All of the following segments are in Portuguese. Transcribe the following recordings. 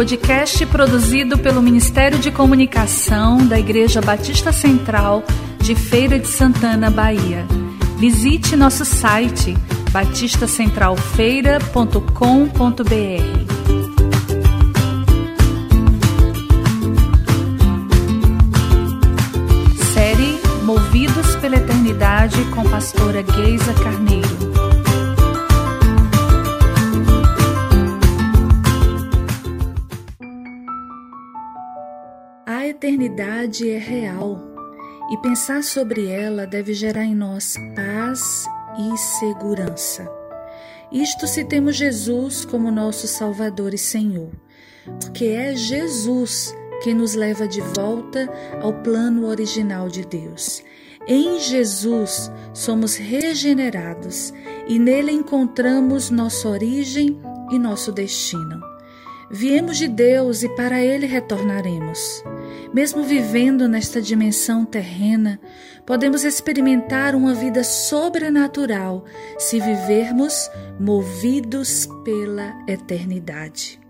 podcast produzido pelo Ministério de Comunicação da Igreja Batista Central de Feira de Santana, Bahia. Visite nosso site batistacentralfeira.com.br. Série Movidos pela Eternidade com pastora Geisa Carneiro. Eternidade é real e pensar sobre ela deve gerar em nós paz e segurança. Isto se temos Jesus como nosso Salvador e Senhor, porque é Jesus quem nos leva de volta ao plano original de Deus. Em Jesus somos regenerados e nele encontramos nossa origem e nosso destino. Viemos de Deus e para Ele retornaremos. Mesmo vivendo nesta dimensão terrena, podemos experimentar uma vida sobrenatural se vivermos movidos pela eternidade.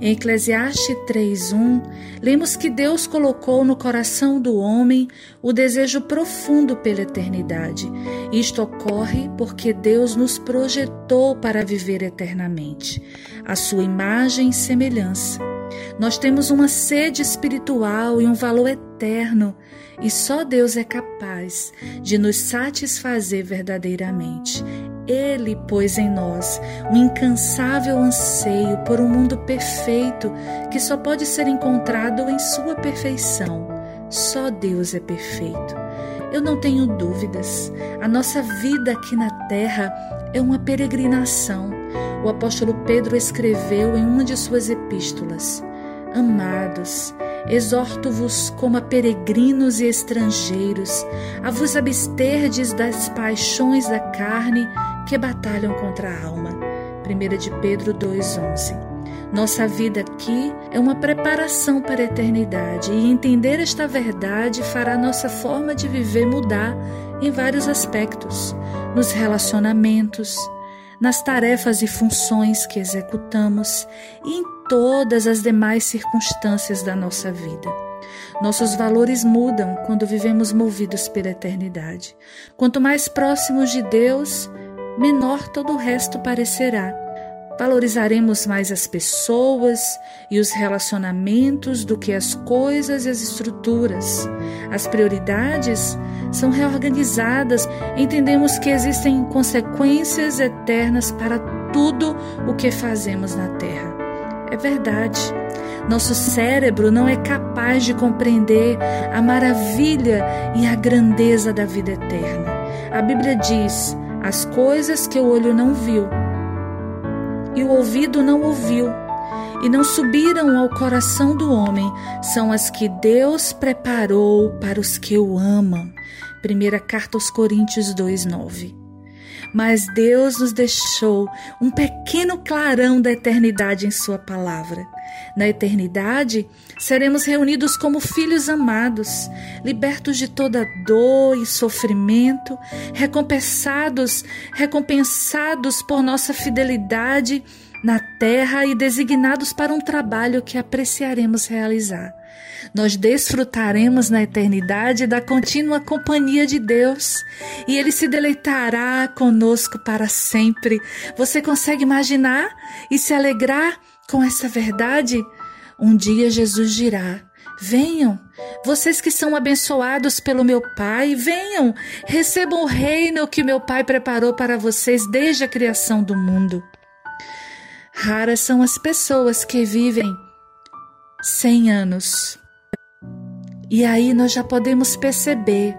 Em Eclesiastes 3:1, lemos que Deus colocou no coração do homem o desejo profundo pela eternidade. Isto ocorre porque Deus nos projetou para viver eternamente, a sua imagem e semelhança. Nós temos uma sede espiritual e um valor eterno, e só Deus é capaz de nos satisfazer verdadeiramente. Ele pôs em nós um incansável anseio por um mundo perfeito que só pode ser encontrado em Sua perfeição. Só Deus é perfeito. Eu não tenho dúvidas. A nossa vida aqui na terra é uma peregrinação. O apóstolo Pedro escreveu em uma de suas epístolas: Amados, exorto-vos como a peregrinos e estrangeiros, a vos absterdes das paixões da carne que batalham contra a alma. 1 de Pedro 2,11 Nossa vida aqui é uma preparação para a eternidade e entender esta verdade fará nossa forma de viver mudar em vários aspectos, nos relacionamentos, nas tarefas e funções que executamos e em todas as demais circunstâncias da nossa vida. Nossos valores mudam quando vivemos movidos pela eternidade. Quanto mais próximos de Deus, menor todo o resto parecerá. Valorizaremos mais as pessoas e os relacionamentos do que as coisas e as estruturas. As prioridades são reorganizadas, entendemos que existem consequências eternas para tudo o que fazemos na Terra. É verdade. Nosso cérebro não é capaz de compreender a maravilha e a grandeza da vida eterna. A Bíblia diz: as coisas que o olho não viu e o ouvido não ouviu e não subiram ao coração do homem são as que Deus preparou para os que o amam. Primeira carta aos Coríntios 2:9. Mas Deus nos deixou um pequeno clarão da eternidade em sua palavra. Na eternidade, seremos reunidos como filhos amados, libertos de toda dor e sofrimento, recompensados, recompensados por nossa fidelidade na terra e designados para um trabalho que apreciaremos realizar. Nós desfrutaremos na eternidade da contínua companhia de Deus e Ele se deleitará conosco para sempre. Você consegue imaginar e se alegrar com essa verdade? Um dia Jesus dirá: Venham, vocês que são abençoados pelo meu Pai, venham, recebam o reino que meu Pai preparou para vocês desde a criação do mundo. Raras são as pessoas que vivem 100 anos. E aí nós já podemos perceber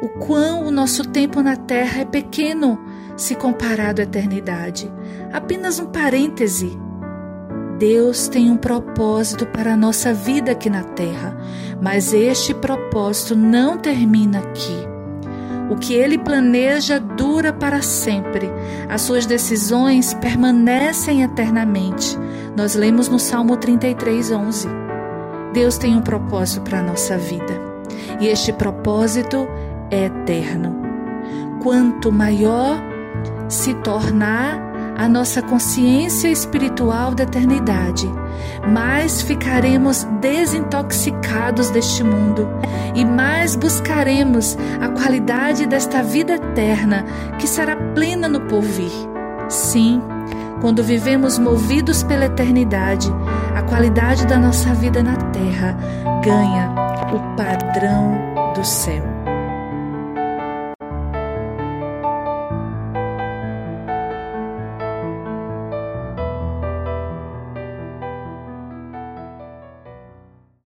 o quão o nosso tempo na Terra é pequeno se comparado à eternidade. Apenas um parêntese. Deus tem um propósito para a nossa vida aqui na Terra, mas este propósito não termina aqui. O que ele planeja dura para sempre. As suas decisões permanecem eternamente. Nós lemos no Salmo 33, 11. Deus tem um propósito para a nossa vida. E este propósito é eterno. Quanto maior se tornar a nossa consciência espiritual da eternidade, mais ficaremos desintoxicados deste mundo e mais buscaremos a qualidade desta vida eterna que será plena no porvir. Sim, quando vivemos movidos pela eternidade, a qualidade da nossa vida na terra ganha o padrão do céu.